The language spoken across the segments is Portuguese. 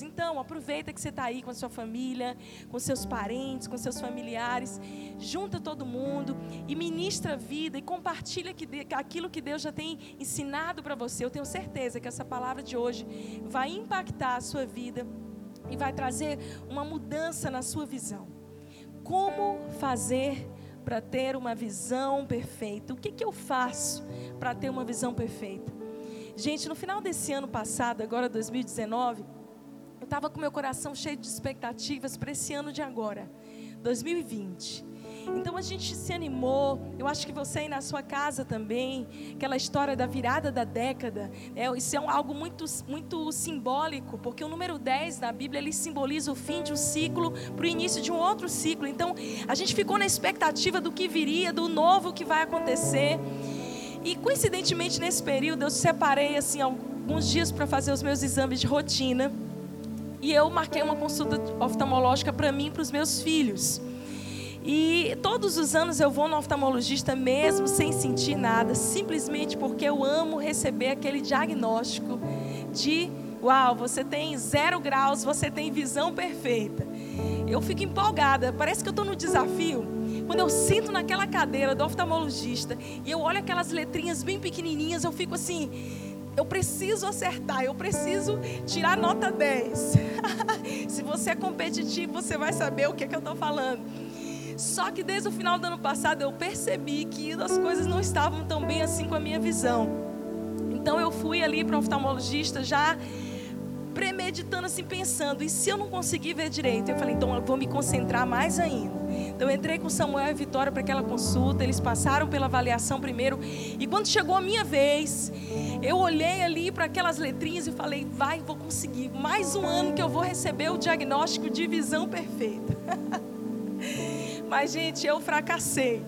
Então, aproveita que você está aí com a sua família, com seus parentes, com seus familiares. Junta todo mundo e ministra a vida e compartilha aquilo que Deus já tem ensinado para você. Eu tenho certeza que essa palavra de hoje vai impactar a sua vida e vai trazer uma mudança na sua visão. Como fazer para ter uma visão perfeita? O que, que eu faço para ter uma visão perfeita? Gente, no final desse ano passado, agora 2019 estava com meu coração cheio de expectativas para esse ano de agora, 2020. Então a gente se animou. Eu acho que você aí na sua casa também, aquela história da virada da década, é, isso é um, algo muito, muito simbólico, porque o número 10 na Bíblia ele simboliza o fim de um ciclo para o início de um outro ciclo. Então a gente ficou na expectativa do que viria, do novo que vai acontecer. E coincidentemente nesse período eu separei assim alguns dias para fazer os meus exames de rotina. E eu marquei uma consulta oftalmológica para mim e para os meus filhos. E todos os anos eu vou no oftalmologista mesmo sem sentir nada, simplesmente porque eu amo receber aquele diagnóstico de uau, você tem zero graus, você tem visão perfeita. Eu fico empolgada, parece que eu estou no desafio. Quando eu sinto naquela cadeira do oftalmologista e eu olho aquelas letrinhas bem pequenininhas, eu fico assim, eu preciso acertar, eu preciso tirar nota 10. Se você é competitivo, você vai saber o que, é que eu estou falando. Só que desde o final do ano passado eu percebi que as coisas não estavam tão bem assim com a minha visão. Então eu fui ali para o oftalmologista já premeditando assim, pensando, e se eu não conseguir ver direito? Eu falei, então eu vou me concentrar mais ainda. Então eu entrei com Samuel e Vitória para aquela consulta, eles passaram pela avaliação primeiro, e quando chegou a minha vez, eu olhei ali para aquelas letrinhas e falei, vai, vou conseguir. Mais um ano que eu vou receber o diagnóstico de visão perfeita. Mas, gente, eu fracassei.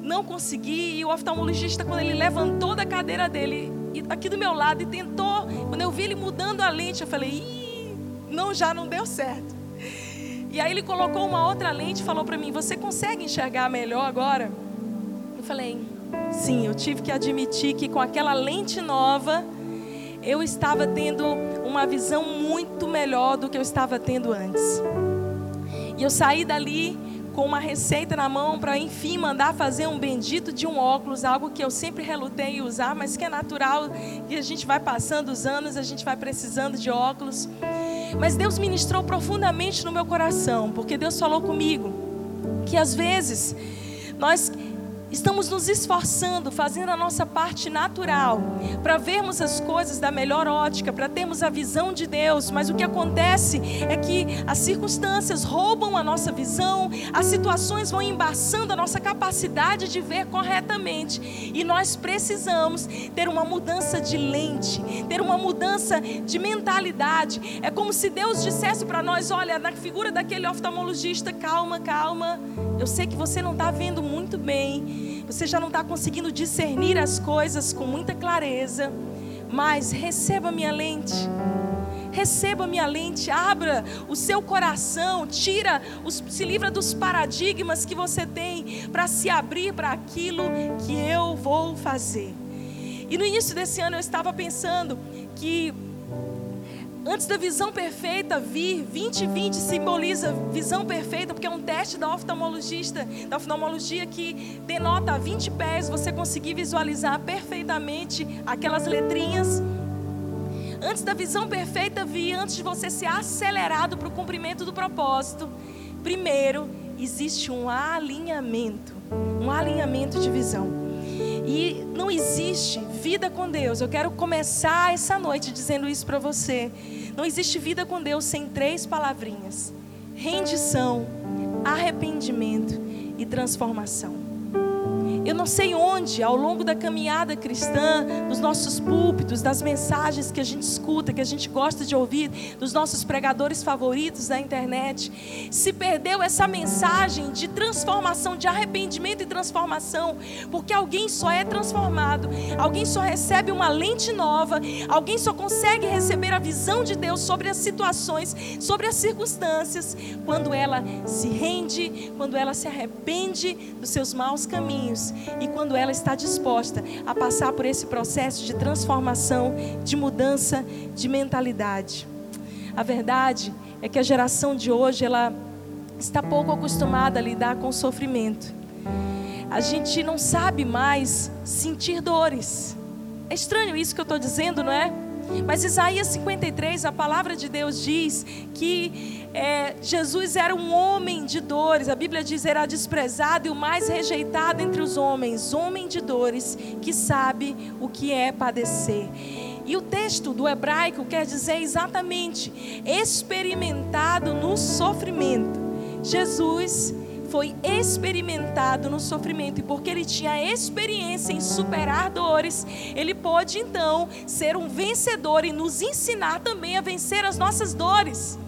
Não consegui, e o oftalmologista, quando ele levantou da cadeira dele, aqui do meu lado e tentou. Quando eu vi ele mudando a lente, eu falei, Ih, não, já não deu certo. E aí ele colocou uma outra lente e falou para mim: Você consegue enxergar melhor agora? Eu falei: Sim, eu tive que admitir que com aquela lente nova eu estava tendo uma visão muito melhor do que eu estava tendo antes. E eu saí dali com uma receita na mão para enfim mandar fazer um bendito de um óculos, algo que eu sempre relutei em usar, mas que é natural que a gente vai passando os anos, a gente vai precisando de óculos. Mas Deus ministrou profundamente no meu coração, porque Deus falou comigo que às vezes nós Estamos nos esforçando, fazendo a nossa parte natural, para vermos as coisas da melhor ótica, para termos a visão de Deus, mas o que acontece é que as circunstâncias roubam a nossa visão, as situações vão embaçando a nossa capacidade de ver corretamente, e nós precisamos ter uma mudança de lente, ter uma mudança de mentalidade. É como se Deus dissesse para nós: olha, na figura daquele oftalmologista, calma, calma, eu sei que você não está vendo muito bem você já não está conseguindo discernir as coisas com muita clareza, mas receba minha lente. Receba minha lente, abra o seu coração, tira, os, se livra dos paradigmas que você tem para se abrir para aquilo que eu vou fazer. E no início desse ano eu estava pensando que Antes da visão perfeita vir, 2020 simboliza visão perfeita, porque é um teste da oftalmologista, da oftalmologia que denota a 20 pés você conseguir visualizar perfeitamente aquelas letrinhas. Antes da visão perfeita vir, antes de você ser acelerado para o cumprimento do propósito, primeiro existe um alinhamento, um alinhamento de visão. E não existe vida com Deus. Eu quero começar essa noite dizendo isso para você. Não existe vida com Deus sem três palavrinhas: rendição, arrependimento e transformação. Eu não sei onde, ao longo da caminhada cristã, dos nossos púlpitos, das mensagens que a gente escuta, que a gente gosta de ouvir, dos nossos pregadores favoritos da internet, se perdeu essa mensagem de transformação, de arrependimento e transformação, porque alguém só é transformado, alguém só recebe uma lente nova, alguém só consegue receber a visão de Deus sobre as situações, sobre as circunstâncias, quando ela se rende, quando ela se arrepende dos seus maus caminhos e quando ela está disposta a passar por esse processo de transformação, de mudança de mentalidade. A verdade é que a geração de hoje ela está pouco acostumada a lidar com o sofrimento. A gente não sabe mais sentir dores. É estranho isso que eu estou dizendo, não é? Mas Isaías 53, a palavra de Deus diz que é, Jesus era um homem de dores. A Bíblia diz era desprezado e o mais rejeitado entre os homens, homem de dores, que sabe o que é padecer. E o texto do hebraico quer dizer exatamente experimentado no sofrimento. Jesus foi experimentado no sofrimento e porque ele tinha experiência em superar dores, ele pôde então ser um vencedor e nos ensinar também a vencer as nossas dores.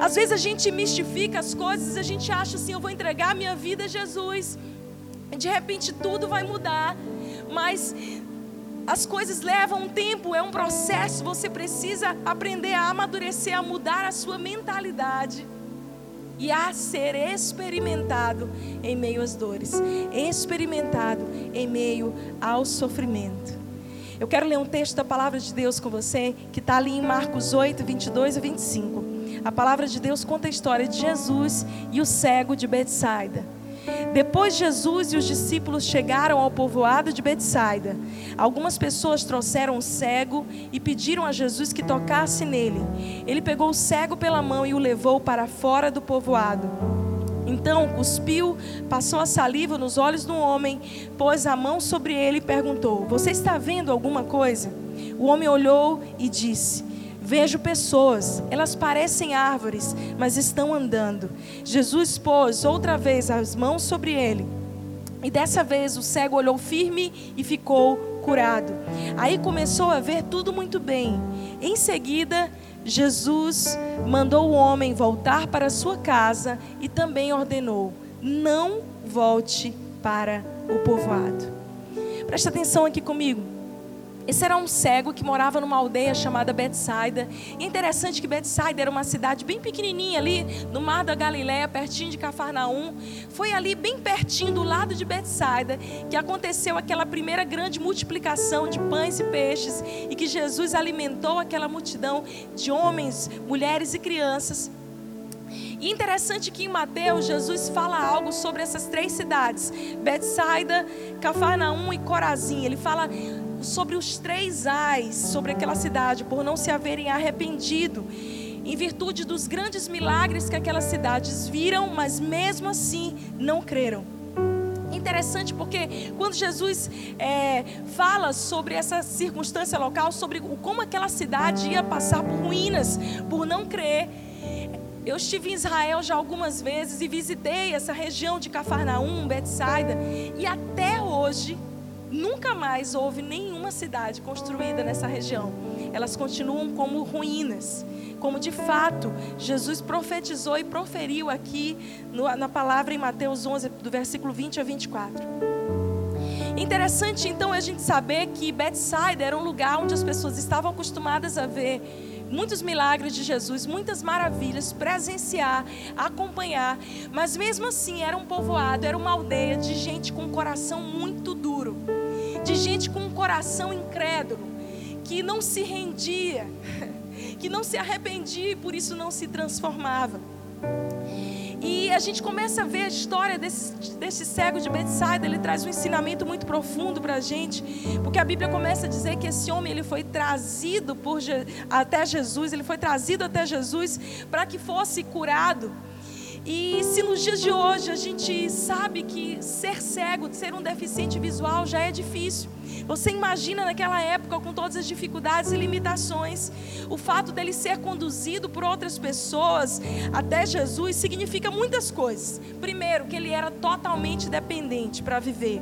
Às vezes a gente mistifica as coisas, a gente acha assim, eu vou entregar minha vida a Jesus, de repente tudo vai mudar, mas as coisas levam um tempo, é um processo, você precisa aprender a amadurecer, a mudar a sua mentalidade e a ser experimentado em meio às dores, experimentado em meio ao sofrimento. Eu quero ler um texto da palavra de Deus com você, que está ali em Marcos 8, 22 e 25. A palavra de Deus conta a história de Jesus e o cego de Betsaida. Depois Jesus e os discípulos chegaram ao povoado de Betsaida. Algumas pessoas trouxeram um cego e pediram a Jesus que tocasse nele. Ele pegou o cego pela mão e o levou para fora do povoado. Então cuspiu, passou a saliva nos olhos do homem, pôs a mão sobre ele e perguntou: Você está vendo alguma coisa? O homem olhou e disse: Vejo pessoas, elas parecem árvores, mas estão andando. Jesus pôs outra vez as mãos sobre ele. E dessa vez o cego olhou firme e ficou curado. Aí começou a ver tudo muito bem. Em seguida, Jesus mandou o homem voltar para sua casa e também ordenou: não volte para o povoado. Presta atenção aqui comigo. Esse era um cego que morava numa aldeia chamada Betsaida. E é interessante que Betsaida era uma cidade bem pequenininha ali no mar da Galiléia, pertinho de Cafarnaum. Foi ali bem pertinho do lado de Betsaida que aconteceu aquela primeira grande multiplicação de pães e peixes e que Jesus alimentou aquela multidão de homens, mulheres e crianças. E interessante que em Mateus Jesus fala algo sobre essas três cidades: Betsaida, Cafarnaum e Corazim. Ele fala sobre os três ais sobre aquela cidade por não se haverem arrependido, em virtude dos grandes milagres que aquelas cidades viram, mas mesmo assim não creram. Interessante porque quando Jesus é, fala sobre essa circunstância local, sobre como aquela cidade ia passar por ruínas, por não crer, eu estive em Israel já algumas vezes e visitei essa região de Cafarnaum, Betsaida, e até hoje Nunca mais houve nenhuma cidade construída nessa região. Elas continuam como ruínas, como de fato Jesus profetizou e proferiu aqui na palavra em Mateus 11, do versículo 20 a 24. Interessante então a gente saber que Bethsaida era um lugar onde as pessoas estavam acostumadas a ver muitos milagres de Jesus, muitas maravilhas, presenciar, acompanhar, mas mesmo assim era um povoado, era uma aldeia de gente com um coração muito duro de gente com um coração incrédulo, que não se rendia, que não se arrependia e por isso não se transformava. E a gente começa a ver a história desse, desse cego de Betsaida, ele traz um ensinamento muito profundo para a gente, porque a Bíblia começa a dizer que esse homem ele foi trazido por, até Jesus, ele foi trazido até Jesus para que fosse curado. E se nos dias de hoje a gente sabe que ser cego, ser um deficiente visual já é difícil. Você imagina naquela época com todas as dificuldades e limitações, o fato dele ser conduzido por outras pessoas até Jesus significa muitas coisas. Primeiro, que ele era totalmente dependente para viver.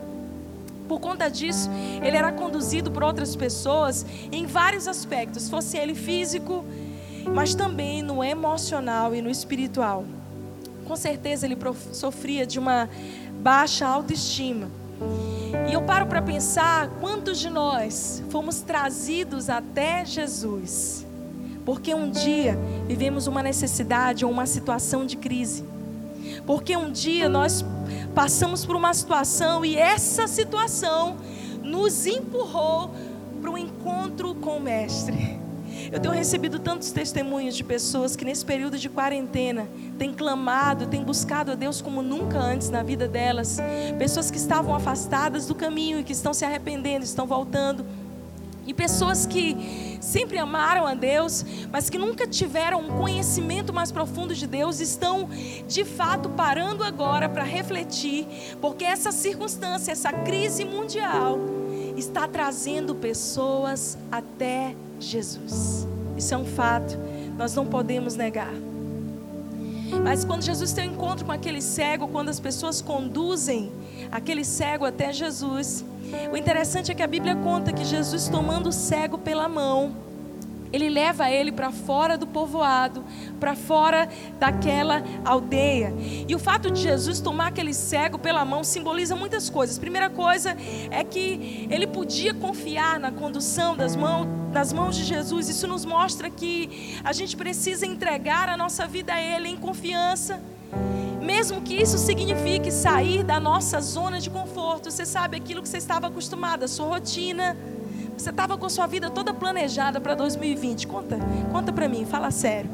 Por conta disso, ele era conduzido por outras pessoas em vários aspectos, fosse ele físico, mas também no emocional e no espiritual com certeza ele sofria de uma baixa autoestima. E eu paro para pensar quantos de nós fomos trazidos até Jesus, porque um dia vivemos uma necessidade ou uma situação de crise, porque um dia nós passamos por uma situação e essa situação nos empurrou para o encontro com o Mestre. Eu tenho recebido tantos testemunhos de pessoas que nesse período de quarentena têm clamado, têm buscado a Deus como nunca antes na vida delas. Pessoas que estavam afastadas do caminho e que estão se arrependendo, estão voltando. E pessoas que sempre amaram a Deus, mas que nunca tiveram um conhecimento mais profundo de Deus, estão de fato parando agora para refletir, porque essa circunstância, essa crise mundial, está trazendo pessoas até Jesus. Isso é um fato, nós não podemos negar. Mas quando Jesus tem um encontro com aquele cego, quando as pessoas conduzem aquele cego até Jesus, o interessante é que a Bíblia conta que Jesus, tomando o cego pela mão, ele leva ele para fora do povoado, para fora daquela aldeia. E o fato de Jesus tomar aquele cego pela mão simboliza muitas coisas. Primeira coisa é que ele podia confiar na condução das mãos, das mãos de Jesus. Isso nos mostra que a gente precisa entregar a nossa vida a Ele em confiança. Mesmo que isso signifique sair da nossa zona de conforto, você sabe aquilo que você estava acostumado, a sua rotina você estava com sua vida toda planejada para 2020. Conta, conta para mim, fala sério.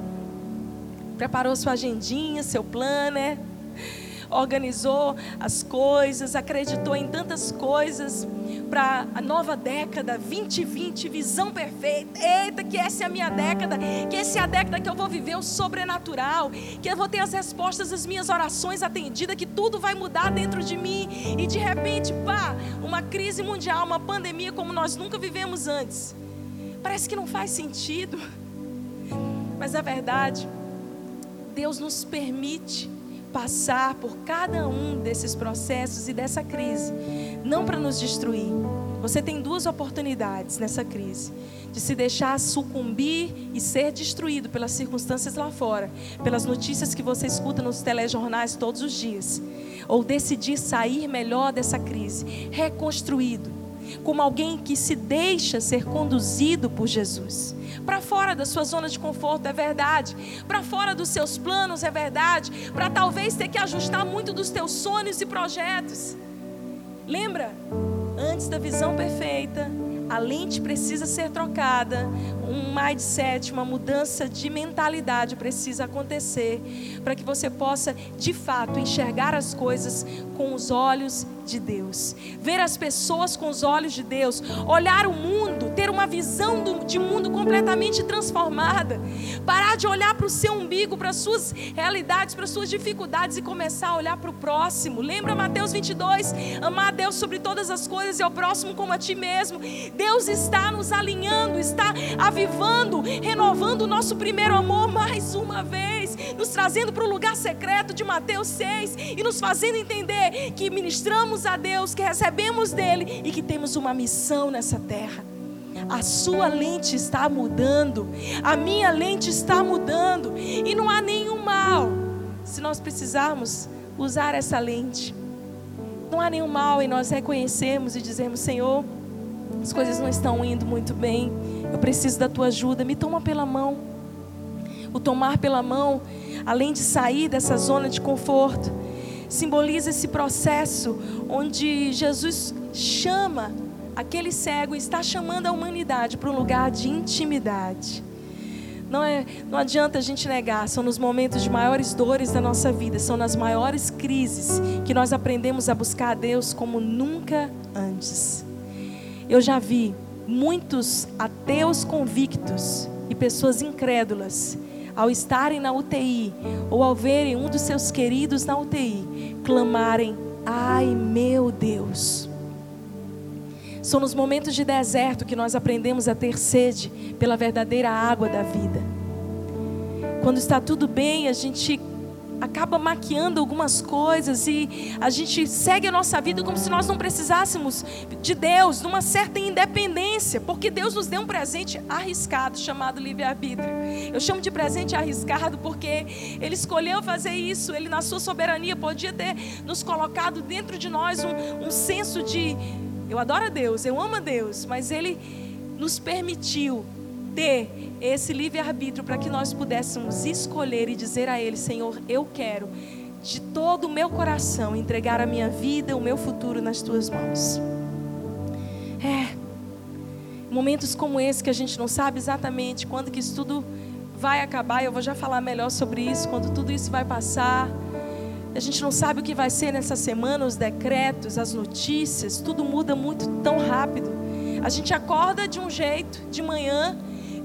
Preparou sua agendinha, seu planner, organizou as coisas, acreditou em tantas coisas para a nova década, 2020, visão perfeita. Eita, que essa é a minha década, que essa é a década que eu vou viver o sobrenatural, que eu vou ter as respostas das minhas orações atendidas, que tudo vai mudar dentro de mim. E de repente, pá, uma crise mundial, uma pandemia como nós nunca vivemos antes. Parece que não faz sentido. Mas a verdade, Deus nos permite passar por cada um desses processos e dessa crise, não para nos destruir. Você tem duas oportunidades nessa crise: de se deixar sucumbir e ser destruído pelas circunstâncias lá fora, pelas notícias que você escuta nos telejornais todos os dias, ou decidir sair melhor dessa crise, reconstruído, como alguém que se deixa ser conduzido por Jesus para fora da sua zona de conforto, é verdade. Para fora dos seus planos, é verdade. Para talvez ter que ajustar muito dos teus sonhos e projetos. Lembra? Antes da visão perfeita, a lente precisa ser trocada, um mindset, uma mudança de mentalidade precisa acontecer para que você possa, de fato, enxergar as coisas com os olhos de Deus, ver as pessoas com os olhos de Deus, olhar o mundo, ter uma visão de mundo completamente transformada, parar de olhar para o seu umbigo, para as suas realidades, para as suas dificuldades e começar a olhar para o próximo. Lembra Mateus 22? Amar a Deus sobre todas as coisas e ao próximo como a ti mesmo. Deus está nos alinhando, está avivando, renovando o nosso primeiro amor mais uma vez, nos trazendo para o lugar secreto de Mateus 6 e nos fazendo entender que ministramos a Deus, que recebemos dele e que temos uma missão nessa terra. A sua lente está mudando, a minha lente está mudando, e não há nenhum mal se nós precisarmos usar essa lente. Não há nenhum mal em nós reconhecermos e dizermos: Senhor, as coisas não estão indo muito bem, eu preciso da tua ajuda, me toma pela mão. O tomar pela mão, além de sair dessa zona de conforto, simboliza esse processo onde Jesus chama aquele cego, está chamando a humanidade para um lugar de intimidade. Não, é, não adianta a gente negar, são nos momentos de maiores dores da nossa vida, são nas maiores crises que nós aprendemos a buscar a Deus como nunca antes. Eu já vi muitos ateus convictos e pessoas incrédulas, ao estarem na UTI ou ao verem um dos seus queridos na UTI, clamarem: Ai meu Deus. São nos momentos de deserto que nós aprendemos a ter sede pela verdadeira água da vida. Quando está tudo bem, a gente acaba maquiando algumas coisas e a gente segue a nossa vida como se nós não precisássemos de Deus, numa certa independência, porque Deus nos deu um presente arriscado chamado livre-arbítrio. Eu chamo de presente arriscado porque Ele escolheu fazer isso, Ele, na sua soberania, podia ter nos colocado dentro de nós um, um senso de: eu adoro a Deus, eu amo a Deus, mas Ele nos permitiu ter esse livre-arbítrio para que nós pudéssemos escolher e dizer a Ele: Senhor, eu quero de todo o meu coração entregar a minha vida, o meu futuro nas tuas mãos. É, Momentos como esse que a gente não sabe exatamente quando que isso tudo vai acabar, eu vou já falar melhor sobre isso, quando tudo isso vai passar. A gente não sabe o que vai ser nessa semana, os decretos, as notícias, tudo muda muito tão rápido. A gente acorda de um jeito de manhã,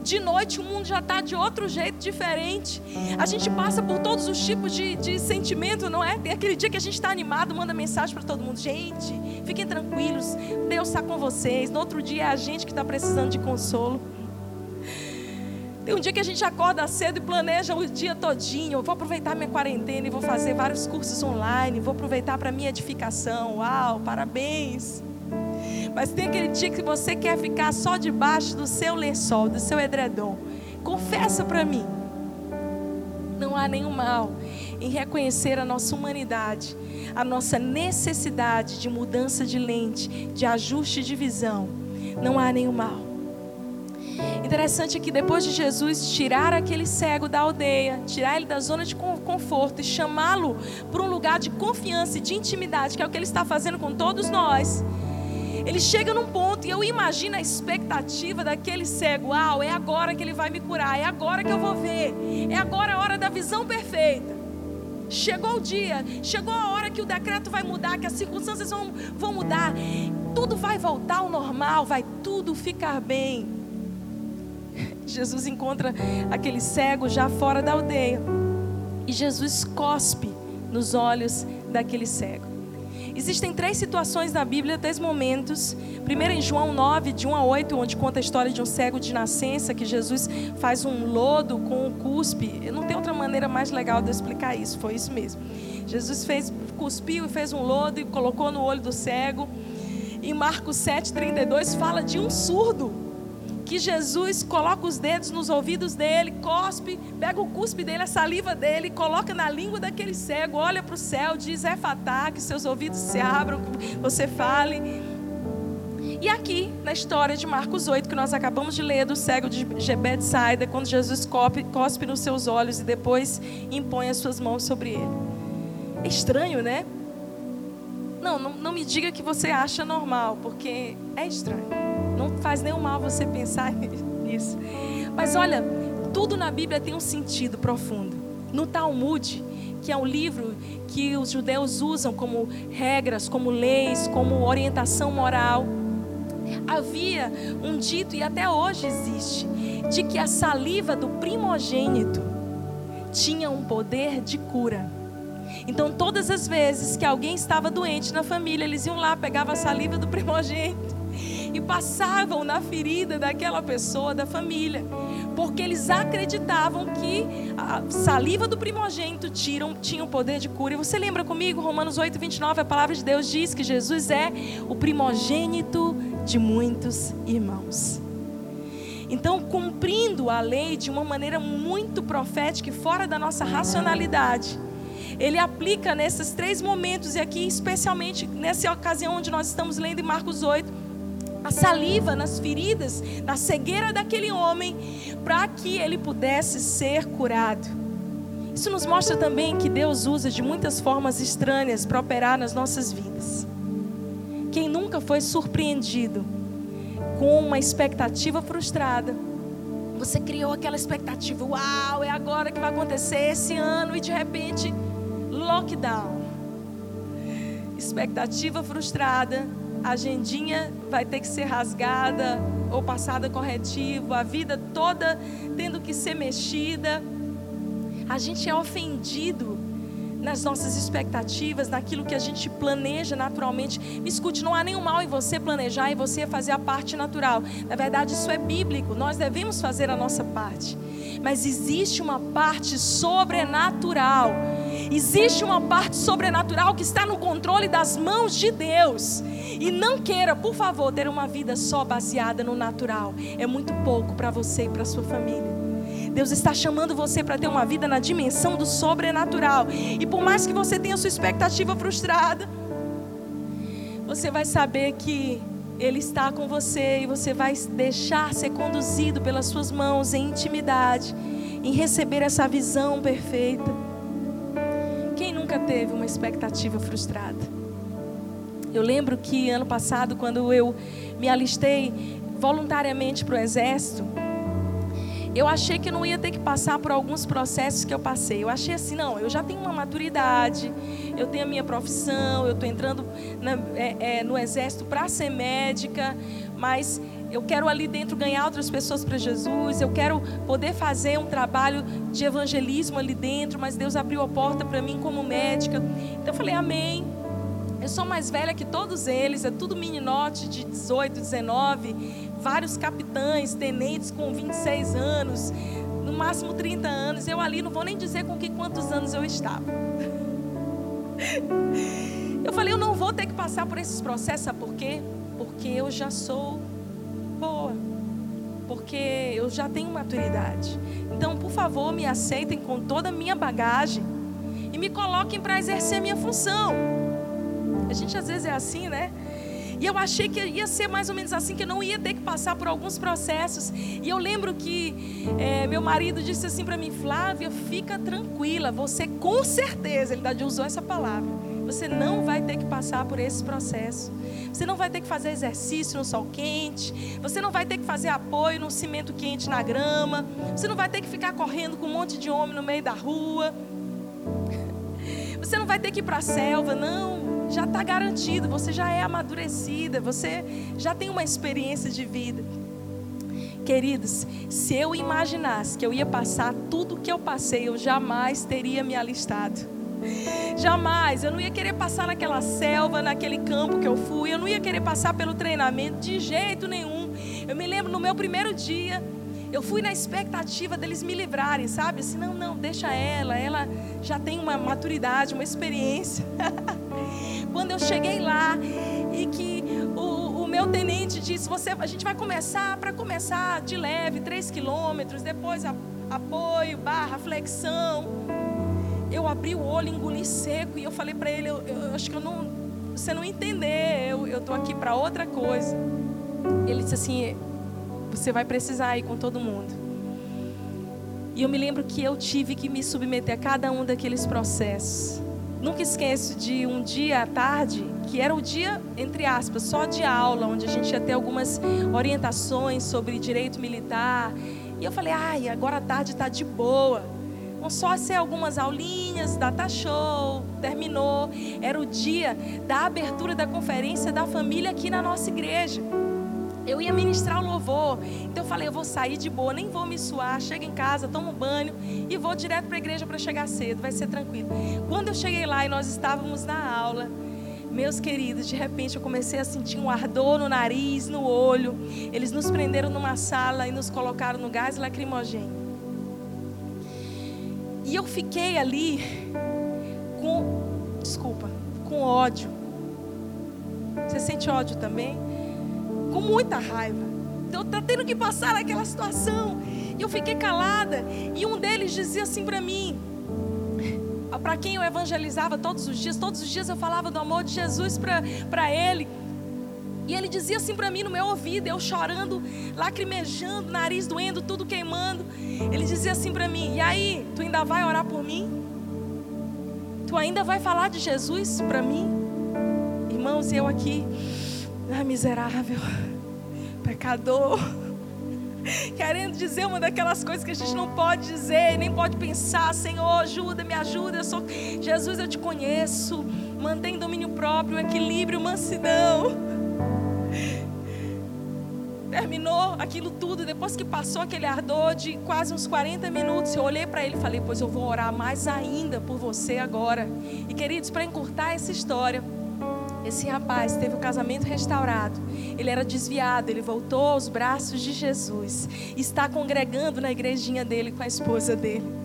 de noite o mundo já está de outro jeito diferente. A gente passa por todos os tipos de, de sentimento, não é? Tem aquele dia que a gente está animado, manda mensagem para todo mundo: gente, fiquem tranquilos, Deus está com vocês. No outro dia é a gente que está precisando de consolo. Tem um dia que a gente acorda cedo e planeja o dia todinho. Eu vou aproveitar minha quarentena e vou fazer vários cursos online. Vou aproveitar para minha edificação. Uau, parabéns. Mas tem aquele dia que você quer ficar só debaixo do seu lençol, do seu edredom. Confessa para mim. Não há nenhum mal em reconhecer a nossa humanidade, a nossa necessidade de mudança de lente, de ajuste de visão. Não há nenhum mal. Interessante é que depois de Jesus tirar aquele cego da aldeia, tirar ele da zona de conforto e chamá-lo para um lugar de confiança e de intimidade, que é o que ele está fazendo com todos nós. Ele chega num ponto e eu imagino a expectativa daquele cego: "Uau, é agora que ele vai me curar, é agora que eu vou ver. É agora a hora da visão perfeita." Chegou o dia, chegou a hora que o decreto vai mudar, que as circunstâncias vão, vão mudar, tudo vai voltar ao normal, vai tudo ficar bem. Jesus encontra aquele cego já fora da aldeia. E Jesus cospe nos olhos daquele cego. Existem três situações na Bíblia, três momentos. Primeiro em João 9, de 1 a 8, onde conta a história de um cego de nascença, que Jesus faz um lodo com um cuspe. Não tem outra maneira mais legal de explicar isso, foi isso mesmo. Jesus fez, cuspiu e fez um lodo e colocou no olho do cego. Em Marcos 7, 32, fala de um surdo que Jesus coloca os dedos nos ouvidos dele, cospe, pega o cuspe dele, a saliva dele, coloca na língua daquele cego, olha para o céu, diz: É fatá, que seus ouvidos se abram, que você fale. E aqui, na história de Marcos 8, que nós acabamos de ler, do cego de Saida, quando Jesus cospe, cospe nos seus olhos e depois impõe as suas mãos sobre ele. É estranho, né? Não, não, não me diga que você acha normal, porque é estranho. Não faz nenhum mal você pensar nisso. Mas olha, tudo na Bíblia tem um sentido profundo. No Talmud, que é um livro que os judeus usam como regras, como leis, como orientação moral, havia um dito, e até hoje existe, de que a saliva do primogênito tinha um poder de cura. Então, todas as vezes que alguém estava doente na família, eles iam lá, pegavam a saliva do primogênito e passavam na ferida daquela pessoa, da família, porque eles acreditavam que a saliva do primogênito tinha, tinha o poder de cura. E você lembra comigo, Romanos 8, 29, a palavra de Deus diz que Jesus é o primogênito de muitos irmãos. Então, cumprindo a lei de uma maneira muito profética e fora da nossa racionalidade, ele aplica nesses três momentos, e aqui especialmente nessa ocasião onde nós estamos lendo em Marcos 8, a saliva nas feridas, na cegueira daquele homem, para que ele pudesse ser curado. Isso nos mostra também que Deus usa de muitas formas estranhas para operar nas nossas vidas. Quem nunca foi surpreendido com uma expectativa frustrada, você criou aquela expectativa, uau, é agora que vai acontecer esse ano e de repente, lockdown. Expectativa frustrada, agendinha vai ter que ser rasgada ou passada corretivo, a vida toda tendo que ser mexida. A gente é ofendido nas nossas expectativas, naquilo que a gente planeja naturalmente. Me escute, não há nenhum mal em você planejar e você fazer a parte natural. Na verdade, isso é bíblico. Nós devemos fazer a nossa parte. Mas existe uma parte sobrenatural. Existe uma parte sobrenatural que está no controle das mãos de Deus. E não queira, por favor, ter uma vida só baseada no natural. É muito pouco para você e para sua família. Deus está chamando você para ter uma vida na dimensão do sobrenatural. E por mais que você tenha sua expectativa frustrada, você vai saber que Ele está com você e você vai deixar ser conduzido pelas suas mãos em intimidade, em receber essa visão perfeita. Nunca teve uma expectativa frustrada? Eu lembro que ano passado, quando eu me alistei voluntariamente para o exército, eu achei que não ia ter que passar por alguns processos que eu passei. Eu achei assim, não, eu já tenho uma maturidade, eu tenho a minha profissão, eu estou entrando na, é, é, no exército para ser médica, mas eu quero ali dentro ganhar outras pessoas para Jesus, eu quero poder fazer um trabalho de evangelismo ali dentro, mas Deus abriu a porta para mim como médica. Então eu falei, amém. Eu sou mais velha que todos eles, é tudo meninote de 18, 19, vários capitães, tenentes com 26 anos, no máximo 30 anos. Eu ali não vou nem dizer com que quantos anos eu estava. Eu falei, eu não vou ter que passar por esses processos, sabe por quê? Porque eu já sou boa. Porque eu já tenho maturidade. Então, por favor, me aceitem com toda a minha bagagem e me coloquem para exercer minha função. A gente às vezes é assim, né? E eu achei que ia ser mais ou menos assim, que eu não ia ter que passar por alguns processos. E eu lembro que é, meu marido disse assim para mim, Flávia, fica tranquila, você com certeza, ele usou essa palavra, você não vai ter que passar por esse processo. Você não vai ter que fazer exercício no sol quente. Você não vai ter que fazer apoio no cimento quente na grama. Você não vai ter que ficar correndo com um monte de homem no meio da rua. Você não vai ter que ir para a selva, não. Já está garantido. Você já é amadurecida. Você já tem uma experiência de vida. Queridos, se eu imaginasse que eu ia passar tudo o que eu passei, eu jamais teria me alistado. Jamais, eu não ia querer passar naquela selva, naquele campo que eu fui, eu não ia querer passar pelo treinamento de jeito nenhum. Eu me lembro no meu primeiro dia, eu fui na expectativa deles me livrarem, sabe? Assim, não, não, deixa ela, ela já tem uma maturidade, uma experiência. Quando eu cheguei lá e que o, o meu tenente disse, você, a gente vai começar, para começar de leve, 3 quilômetros, depois a, apoio, barra, flexão eu abri o olho, engoli seco e eu falei para ele, eu, eu, acho que eu não, você não entender, eu eu tô aqui para outra coisa. Ele disse assim, você vai precisar ir com todo mundo. E eu me lembro que eu tive que me submeter a cada um daqueles processos. Nunca esqueço de um dia à tarde, que era o dia, entre aspas, só de aula, onde a gente ia ter algumas orientações sobre direito militar. E eu falei, ai, agora a tarde está de boa só ser algumas aulinhas, data show, terminou. Era o dia da abertura da conferência da família aqui na nossa igreja. Eu ia ministrar o louvor. Então eu falei, eu vou sair de boa, nem vou me suar. Chego em casa, tomo banho e vou direto para a igreja para chegar cedo, vai ser tranquilo. Quando eu cheguei lá e nós estávamos na aula, meus queridos, de repente eu comecei a sentir um ardor no nariz, no olho. Eles nos prenderam numa sala e nos colocaram no gás lacrimogêneo. E eu fiquei ali com, desculpa, com ódio. Você sente ódio também? Com muita raiva. Então tá tendo que passar naquela situação. E eu fiquei calada. E um deles dizia assim para mim, para quem eu evangelizava todos os dias, todos os dias eu falava do amor de Jesus para ele. E ele dizia assim para mim no meu ouvido, eu chorando, lacrimejando, nariz doendo, tudo queimando. Ele dizia assim para mim: "E aí, tu ainda vai orar por mim? Tu ainda vai falar de Jesus para mim?" Irmãos, eu aqui, ah, miserável, pecador, querendo dizer uma daquelas coisas que a gente não pode dizer, nem pode pensar, Senhor, ajuda, me ajuda, eu sou Jesus, eu te conheço. Mantém domínio próprio, equilíbrio, mansidão terminou aquilo tudo, depois que passou aquele ardor de quase uns 40 minutos, eu olhei para ele e falei: Pois eu vou orar mais ainda por você agora. E queridos, para encurtar essa história, esse rapaz teve o casamento restaurado. Ele era desviado, ele voltou aos braços de Jesus. Está congregando na igrejinha dele com a esposa dele.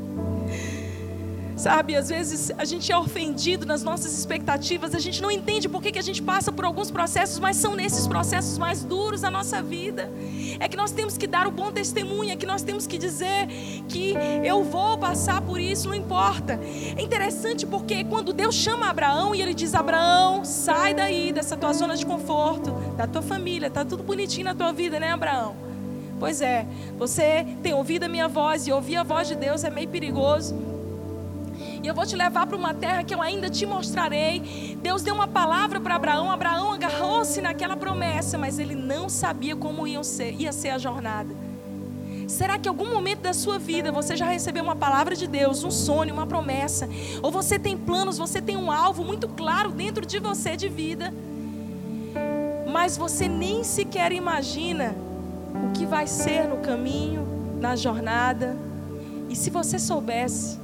Sabe, às vezes a gente é ofendido nas nossas expectativas, a gente não entende por que, que a gente passa por alguns processos, mas são nesses processos mais duros da nossa vida. É que nós temos que dar o bom testemunho, é que nós temos que dizer que eu vou passar por isso, não importa. É interessante porque quando Deus chama Abraão e ele diz: Abraão, sai daí dessa tua zona de conforto, da tua família, tá tudo bonitinho na tua vida, né, Abraão? Pois é, você tem ouvido a minha voz e ouvir a voz de Deus é meio perigoso. E eu vou te levar para uma terra que eu ainda te mostrarei. Deus deu uma palavra para Abraão, Abraão agarrou-se naquela promessa, mas ele não sabia como ia ser, ia ser a jornada. Será que em algum momento da sua vida você já recebeu uma palavra de Deus, um sonho, uma promessa? Ou você tem planos, você tem um alvo muito claro dentro de você de vida, mas você nem sequer imagina o que vai ser no caminho, na jornada? E se você soubesse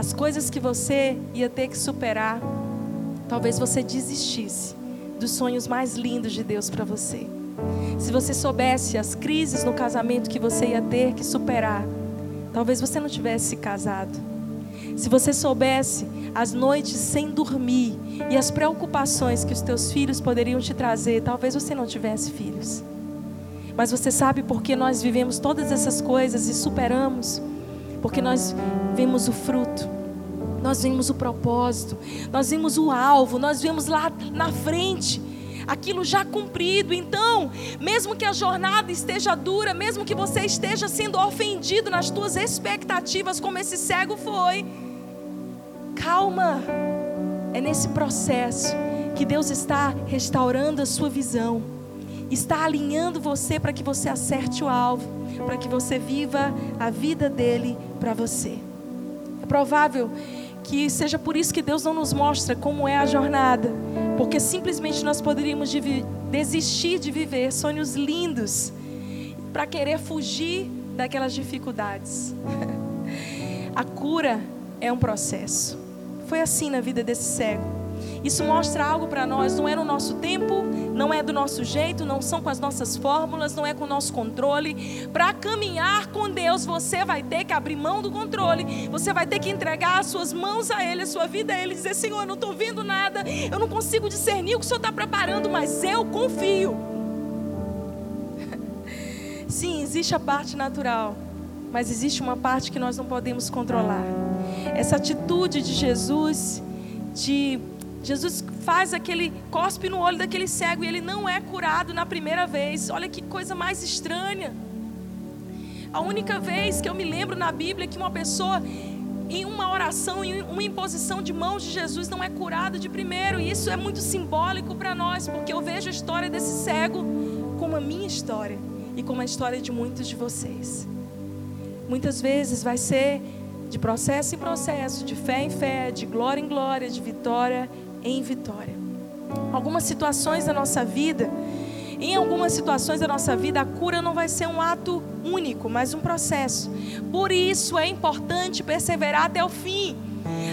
as coisas que você ia ter que superar, talvez você desistisse dos sonhos mais lindos de Deus para você. Se você soubesse as crises no casamento que você ia ter que superar, talvez você não tivesse casado. Se você soubesse as noites sem dormir e as preocupações que os teus filhos poderiam te trazer, talvez você não tivesse filhos. Mas você sabe por que nós vivemos todas essas coisas e superamos? Porque nós vemos o fruto, nós vemos o propósito, nós vemos o alvo, nós vemos lá na frente aquilo já cumprido. Então, mesmo que a jornada esteja dura, mesmo que você esteja sendo ofendido nas tuas expectativas, como esse cego foi, calma. É nesse processo que Deus está restaurando a sua visão, está alinhando você para que você acerte o alvo para que você viva a vida dele para você. É provável que seja por isso que Deus não nos mostra como é a jornada, porque simplesmente nós poderíamos desistir de viver sonhos lindos para querer fugir daquelas dificuldades. a cura é um processo. Foi assim na vida desse cego. Isso mostra algo para nós, não é no nosso tempo, não é do nosso jeito, não são com as nossas fórmulas, não é com o nosso controle. Para caminhar com Deus, você vai ter que abrir mão do controle, você vai ter que entregar as suas mãos a Ele, a sua vida a Ele, dizer: Senhor, eu não estou vendo nada, eu não consigo discernir o que o Senhor está preparando, mas eu confio. Sim, existe a parte natural, mas existe uma parte que nós não podemos controlar. Essa atitude de Jesus de Jesus faz aquele cospe no olho daquele cego e ele não é curado na primeira vez. Olha que coisa mais estranha. A única vez que eu me lembro na Bíblia que uma pessoa em uma oração, em uma imposição de mãos de Jesus não é curada de primeiro. E isso é muito simbólico para nós, porque eu vejo a história desse cego como a minha história e como a história de muitos de vocês. Muitas vezes vai ser de processo em processo, de fé em fé, de glória em glória, de vitória em vitória. Algumas situações da nossa vida, em algumas situações da nossa vida, a cura não vai ser um ato único, mas um processo. Por isso é importante perseverar até o fim.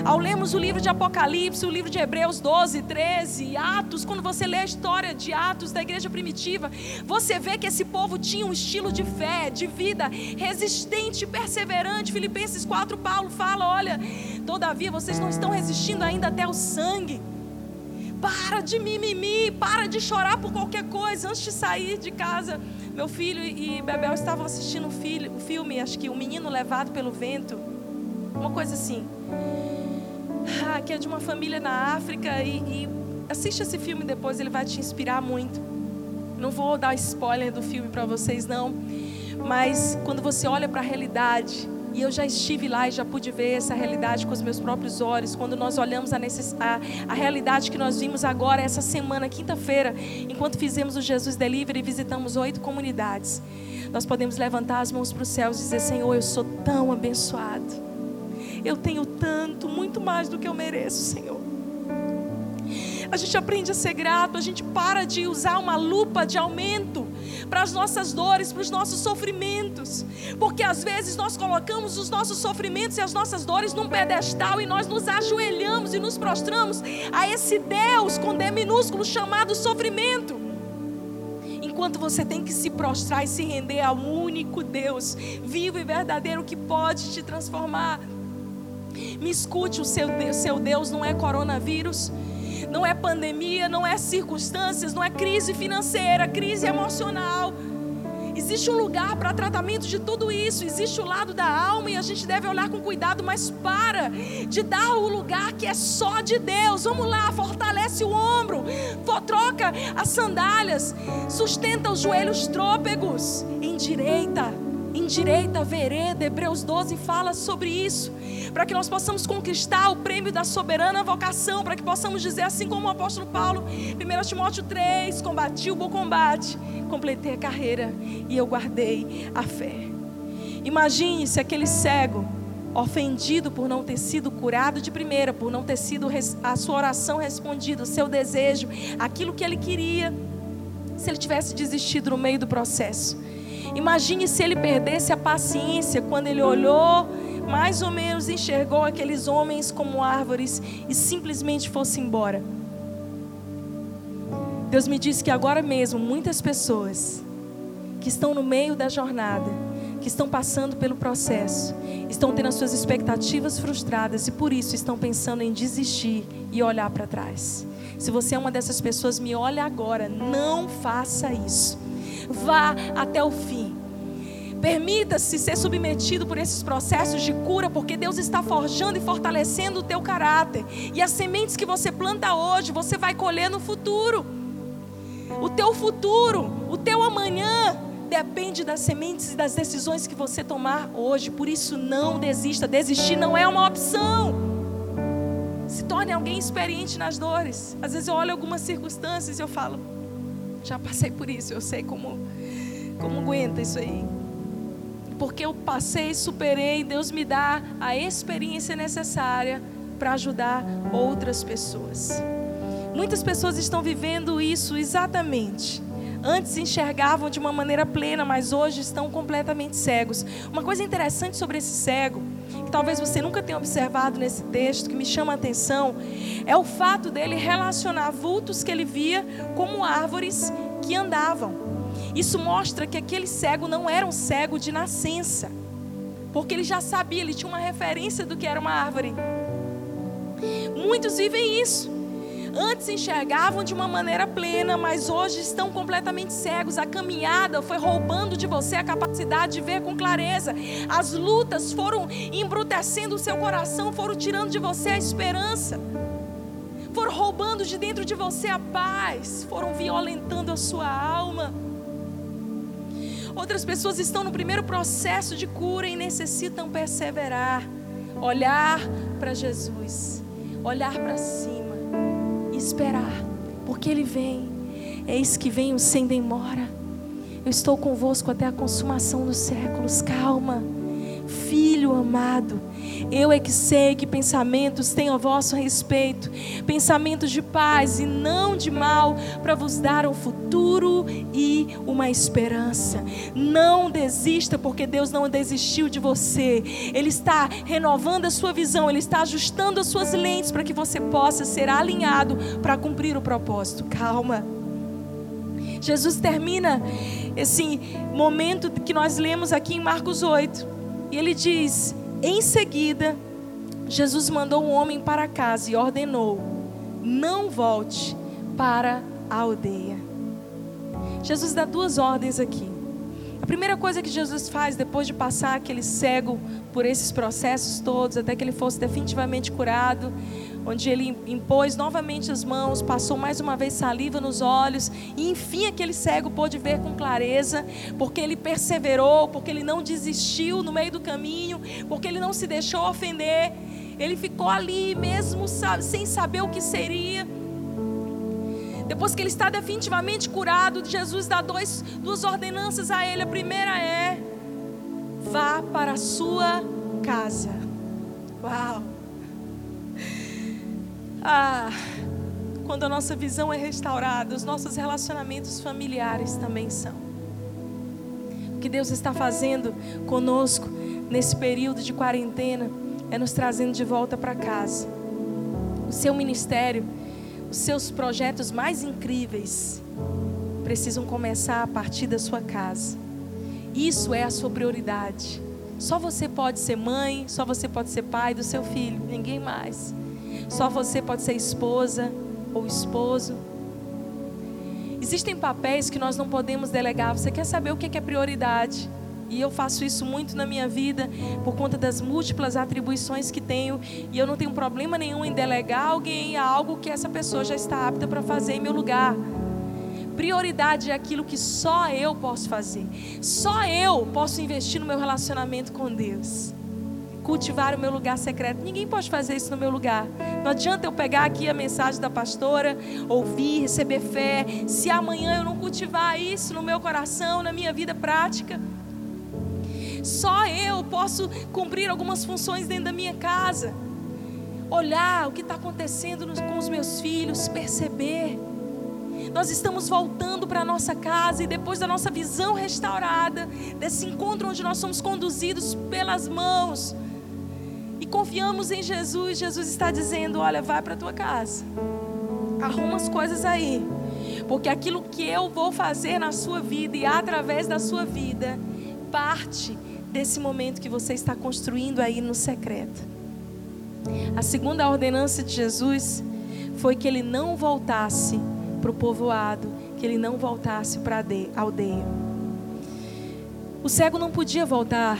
Ao lermos o livro de Apocalipse, o livro de Hebreus 12, 13, Atos, quando você lê a história de Atos da igreja primitiva, você vê que esse povo tinha um estilo de fé, de vida resistente, perseverante. Filipenses 4, Paulo fala: olha, todavia vocês não estão resistindo ainda até o sangue. Para de mimimi, para de chorar por qualquer coisa. Antes de sair de casa, meu filho e Bebel estavam assistindo o filme, acho que O Menino Levado pelo Vento. Uma coisa assim. Ah, que é de uma família na África. E, e assiste esse filme depois, ele vai te inspirar muito. Não vou dar spoiler do filme para vocês, não. Mas quando você olha para a realidade e eu já estive lá e já pude ver essa realidade com os meus próprios olhos. Quando nós olhamos a, necess... a, a realidade que nós vimos agora, essa semana, quinta-feira, enquanto fizemos o Jesus Delivery e visitamos oito comunidades, nós podemos levantar as mãos para os céus e dizer: Senhor, eu sou tão abençoado. Eu tenho tanto, muito mais do que eu mereço, Senhor a gente aprende a ser grato, a gente para de usar uma lupa de aumento para as nossas dores, para os nossos sofrimentos, porque às vezes nós colocamos os nossos sofrimentos e as nossas dores num pedestal e nós nos ajoelhamos e nos prostramos a esse Deus com D minúsculo chamado sofrimento. Enquanto você tem que se prostrar e se render ao único Deus, vivo e verdadeiro, que pode te transformar. Me escute, o seu Deus, seu Deus não é coronavírus, não é pandemia, não é circunstâncias, não é crise financeira, crise emocional. Existe um lugar para tratamento de tudo isso, existe o lado da alma e a gente deve olhar com cuidado, mas para de dar o lugar que é só de Deus. Vamos lá, fortalece o ombro, troca as sandálias, sustenta os joelhos trôpegos, endireita endireita a vereda. Hebreus 12 fala sobre isso, para que nós possamos conquistar o prêmio da soberana vocação, para que possamos dizer assim como o apóstolo Paulo, 1 Timóteo 3, combati o bom combate, completei a carreira e eu guardei a fé. Imagine se aquele cego ofendido por não ter sido curado de primeira, por não ter sido a sua oração respondida, o seu desejo, aquilo que ele queria, se ele tivesse desistido no meio do processo. Imagine se ele perdesse a paciência quando ele olhou, mais ou menos enxergou aqueles homens como árvores e simplesmente fosse embora. Deus me disse que agora mesmo muitas pessoas que estão no meio da jornada, que estão passando pelo processo, estão tendo as suas expectativas frustradas e por isso estão pensando em desistir e olhar para trás. Se você é uma dessas pessoas, me olhe agora, não faça isso. Vá até o fim. Permita-se ser submetido por esses processos de cura, porque Deus está forjando e fortalecendo o teu caráter. E as sementes que você planta hoje, você vai colher no futuro. O teu futuro, o teu amanhã, depende das sementes e das decisões que você tomar hoje. Por isso, não desista. Desistir não é uma opção. Se torne alguém experiente nas dores. Às vezes eu olho algumas circunstâncias e eu falo, já passei por isso, eu sei como, como aguenta isso aí. Porque eu passei, superei, Deus me dá a experiência necessária para ajudar outras pessoas. Muitas pessoas estão vivendo isso exatamente. Antes enxergavam de uma maneira plena, mas hoje estão completamente cegos. Uma coisa interessante sobre esse cego, que talvez você nunca tenha observado nesse texto, que me chama a atenção, é o fato dele relacionar vultos que ele via como árvores que andavam. Isso mostra que aquele cego não era um cego de nascença, porque ele já sabia, ele tinha uma referência do que era uma árvore. Muitos vivem isso. Antes enxergavam de uma maneira plena, mas hoje estão completamente cegos. A caminhada foi roubando de você a capacidade de ver com clareza. As lutas foram embrutecendo o seu coração, foram tirando de você a esperança. Foram roubando de dentro de você a paz, foram violentando a sua alma. Outras pessoas estão no primeiro processo de cura e necessitam perseverar, olhar para Jesus, olhar para cima esperar, porque Ele vem. Eis que vem o sem demora. Eu estou convosco até a consumação dos séculos. Calma, filho amado. Eu é que sei que pensamentos tenho a vosso respeito, pensamentos de paz e não de mal, para vos dar um futuro e uma esperança. Não desista, porque Deus não desistiu de você. Ele está renovando a sua visão, Ele está ajustando as suas lentes para que você possa ser alinhado para cumprir o propósito. Calma. Jesus termina esse momento que nós lemos aqui em Marcos 8. E ele diz: em seguida, Jesus mandou um homem para casa e ordenou: não volte para a aldeia. Jesus dá duas ordens aqui. A primeira coisa que Jesus faz depois de passar aquele cego por esses processos todos, até que ele fosse definitivamente curado, onde ele impôs novamente as mãos, passou mais uma vez saliva nos olhos, e enfim aquele cego pôde ver com clareza, porque ele perseverou, porque ele não desistiu no meio do caminho, porque ele não se deixou ofender, ele ficou ali mesmo sem saber o que seria. Depois que ele está definitivamente curado, Jesus dá dois, duas ordenanças a ele. A primeira é: vá para a sua casa. Uau! Ah, quando a nossa visão é restaurada, os nossos relacionamentos familiares também são. O que Deus está fazendo conosco nesse período de quarentena é nos trazendo de volta para casa. O seu ministério, seus projetos mais incríveis precisam começar a partir da sua casa. Isso é a sua prioridade. Só você pode ser mãe, só você pode ser pai do seu filho, ninguém mais. Só você pode ser esposa ou esposo. Existem papéis que nós não podemos delegar. Você quer saber o que é prioridade? E eu faço isso muito na minha vida por conta das múltiplas atribuições que tenho. E eu não tenho problema nenhum em delegar alguém a algo que essa pessoa já está apta para fazer em meu lugar. Prioridade é aquilo que só eu posso fazer. Só eu posso investir no meu relacionamento com Deus. Cultivar o meu lugar secreto. Ninguém pode fazer isso no meu lugar. Não adianta eu pegar aqui a mensagem da pastora, ouvir, receber fé, se amanhã eu não cultivar isso no meu coração, na minha vida prática. Só eu posso cumprir algumas funções dentro da minha casa. Olhar o que está acontecendo com os meus filhos, perceber nós estamos voltando para a nossa casa e depois da nossa visão restaurada, desse encontro onde nós somos conduzidos pelas mãos e confiamos em Jesus, Jesus está dizendo: Olha, vai para a tua casa, arruma as coisas aí, porque aquilo que eu vou fazer na sua vida e através da sua vida, parte desse momento que você está construindo aí no secreto. A segunda ordenança de Jesus foi que ele não voltasse para o povoado, que ele não voltasse para a aldeia. O cego não podia voltar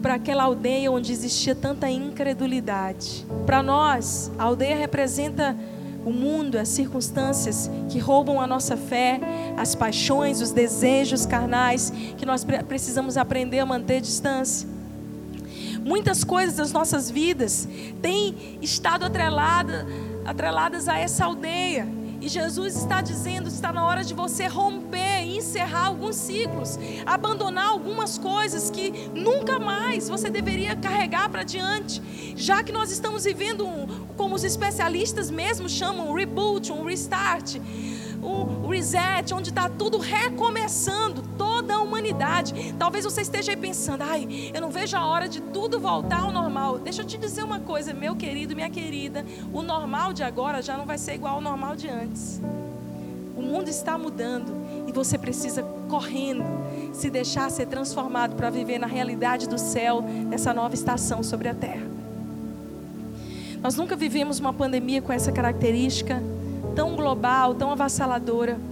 para aquela aldeia onde existia tanta incredulidade. Para nós, a aldeia representa o mundo, as circunstâncias que roubam a nossa fé, as paixões, os desejos carnais que nós precisamos aprender a manter distância. Muitas coisas das nossas vidas têm estado atrelada, atreladas a essa aldeia. E Jesus está dizendo: está na hora de você romper, encerrar alguns ciclos, abandonar algumas coisas que nunca mais você deveria carregar para diante. Já que nós estamos vivendo, um, como os especialistas mesmo chamam, um reboot, um restart, um reset, onde está tudo recomeçando, toda a humanidade. Talvez você esteja aí pensando, ai, eu não vejo a hora de tudo voltar ao normal. Deixa eu te dizer uma coisa, meu querido, minha querida, o normal de agora já não vai ser igual ao normal de antes. O mundo está mudando e você precisa correndo se deixar ser transformado para viver na realidade do céu, nessa nova estação sobre a terra. Nós nunca vivemos uma pandemia com essa característica tão global, tão avassaladora.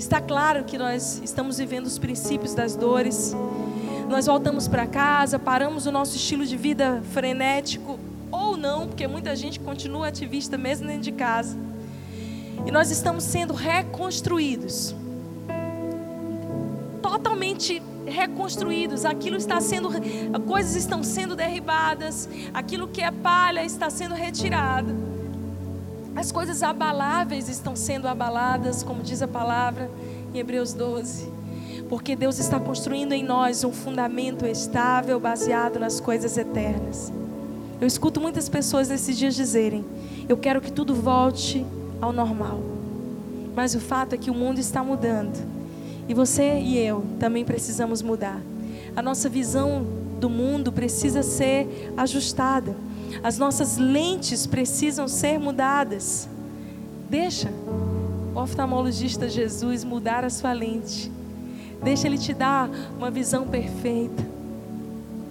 Está claro que nós estamos vivendo os princípios das dores. Nós voltamos para casa, paramos o nosso estilo de vida frenético, ou não, porque muita gente continua ativista mesmo dentro de casa. E nós estamos sendo reconstruídos. Totalmente reconstruídos. Aquilo está sendo, coisas estão sendo derribadas, aquilo que é palha está sendo retirado. As coisas abaláveis estão sendo abaladas, como diz a palavra em Hebreus 12. Porque Deus está construindo em nós um fundamento estável baseado nas coisas eternas. Eu escuto muitas pessoas nesses dias dizerem: Eu quero que tudo volte ao normal. Mas o fato é que o mundo está mudando. E você e eu também precisamos mudar. A nossa visão do mundo precisa ser ajustada. As nossas lentes precisam ser mudadas. Deixa o oftalmologista Jesus mudar a sua lente. Deixa ele te dar uma visão perfeita.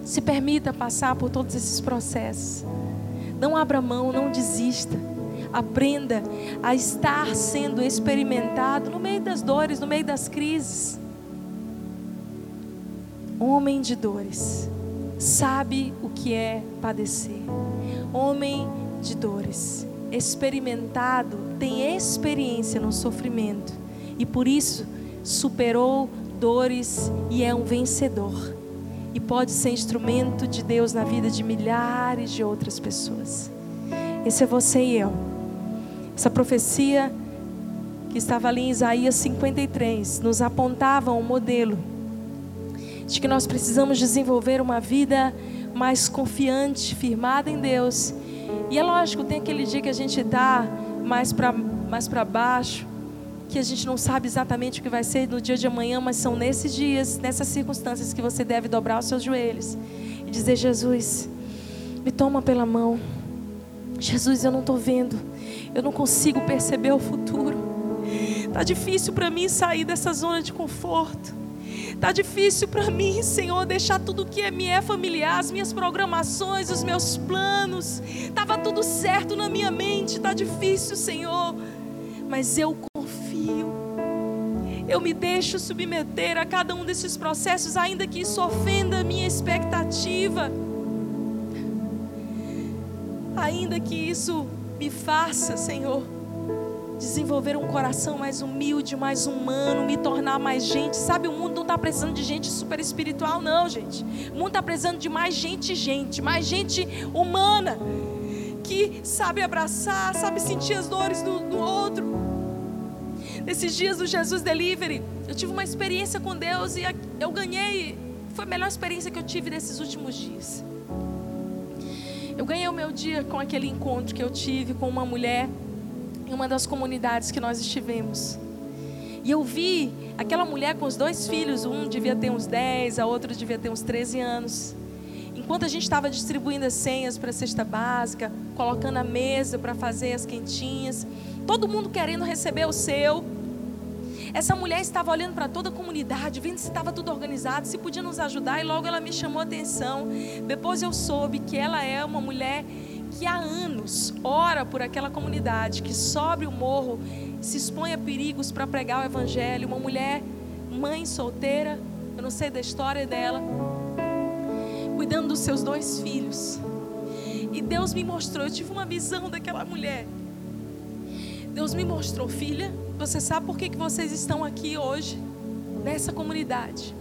Se permita passar por todos esses processos. Não abra mão, não desista. Aprenda a estar sendo experimentado no meio das dores, no meio das crises. Homem de dores, sabe o que é padecer homem de dores, experimentado, tem experiência no sofrimento e por isso superou dores e é um vencedor. E pode ser instrumento de Deus na vida de milhares de outras pessoas. Esse é você e eu. Essa profecia que estava ali em Isaías 53 nos apontava um modelo de que nós precisamos desenvolver uma vida mais confiante, firmada em Deus. E é lógico, tem aquele dia que a gente está mais para mais baixo, que a gente não sabe exatamente o que vai ser no dia de amanhã, mas são nesses dias, nessas circunstâncias que você deve dobrar os seus joelhos e dizer: Jesus, me toma pela mão. Jesus, eu não estou vendo, eu não consigo perceber o futuro. Está difícil para mim sair dessa zona de conforto. Tá difícil para mim, Senhor, deixar tudo que é me é familiar, as minhas programações, os meus planos. Tava tudo certo na minha mente, tá difícil, Senhor. Mas eu confio. Eu me deixo submeter a cada um desses processos, ainda que isso ofenda a minha expectativa. Ainda que isso me faça, Senhor, desenvolver um coração mais humilde, mais humano, me tornar mais gente. Sabe, o mundo não está precisando de gente super espiritual, não, gente. O mundo está precisando de mais gente, gente, mais gente humana, que sabe abraçar, sabe sentir as dores do, do outro. Nesses dias do Jesus Delivery, eu tive uma experiência com Deus e eu ganhei. Foi a melhor experiência que eu tive nesses últimos dias. Eu ganhei o meu dia com aquele encontro que eu tive com uma mulher em uma das comunidades que nós estivemos. E eu vi aquela mulher com os dois filhos, um devia ter uns 10, a outra devia ter uns 13 anos. Enquanto a gente estava distribuindo as senhas para a cesta básica, colocando a mesa para fazer as quentinhas, todo mundo querendo receber o seu. Essa mulher estava olhando para toda a comunidade, vendo se estava tudo organizado, se podia nos ajudar, e logo ela me chamou a atenção. Depois eu soube que ela é uma mulher que há anos ora por aquela comunidade que sobe o morro, se expõe a perigos para pregar o evangelho, uma mulher, mãe solteira, eu não sei da história dela, cuidando dos seus dois filhos. E Deus me mostrou, eu tive uma visão daquela mulher. Deus me mostrou, filha, você sabe por que, que vocês estão aqui hoje, nessa comunidade?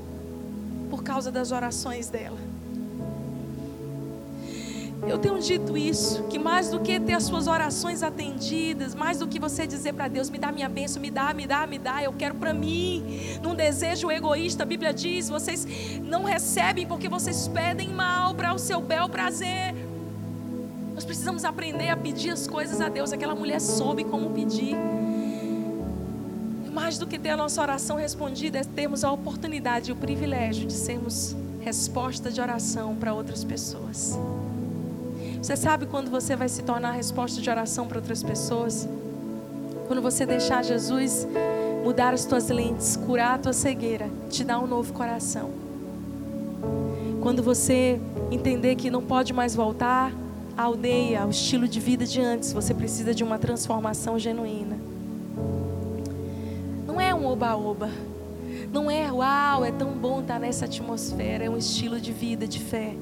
Por causa das orações dela. Eu tenho dito isso, que mais do que ter as suas orações atendidas, mais do que você dizer para Deus, me dá minha bênção, me dá, me dá, me dá, eu quero para mim, num desejo egoísta, a Bíblia diz, vocês não recebem porque vocês pedem mal para o seu bel prazer. Nós precisamos aprender a pedir as coisas a Deus. Aquela mulher soube como pedir. Mais do que ter a nossa oração respondida, é termos a oportunidade e o privilégio de sermos resposta de oração para outras pessoas. Você sabe quando você vai se tornar resposta de oração para outras pessoas? Quando você deixar Jesus mudar as tuas lentes, curar a tua cegueira, te dar um novo coração. Quando você entender que não pode mais voltar à aldeia, ao estilo de vida de antes, você precisa de uma transformação genuína. Não é um oba-oba. Não é, uau, é tão bom estar nessa atmosfera. É um estilo de vida, de fé.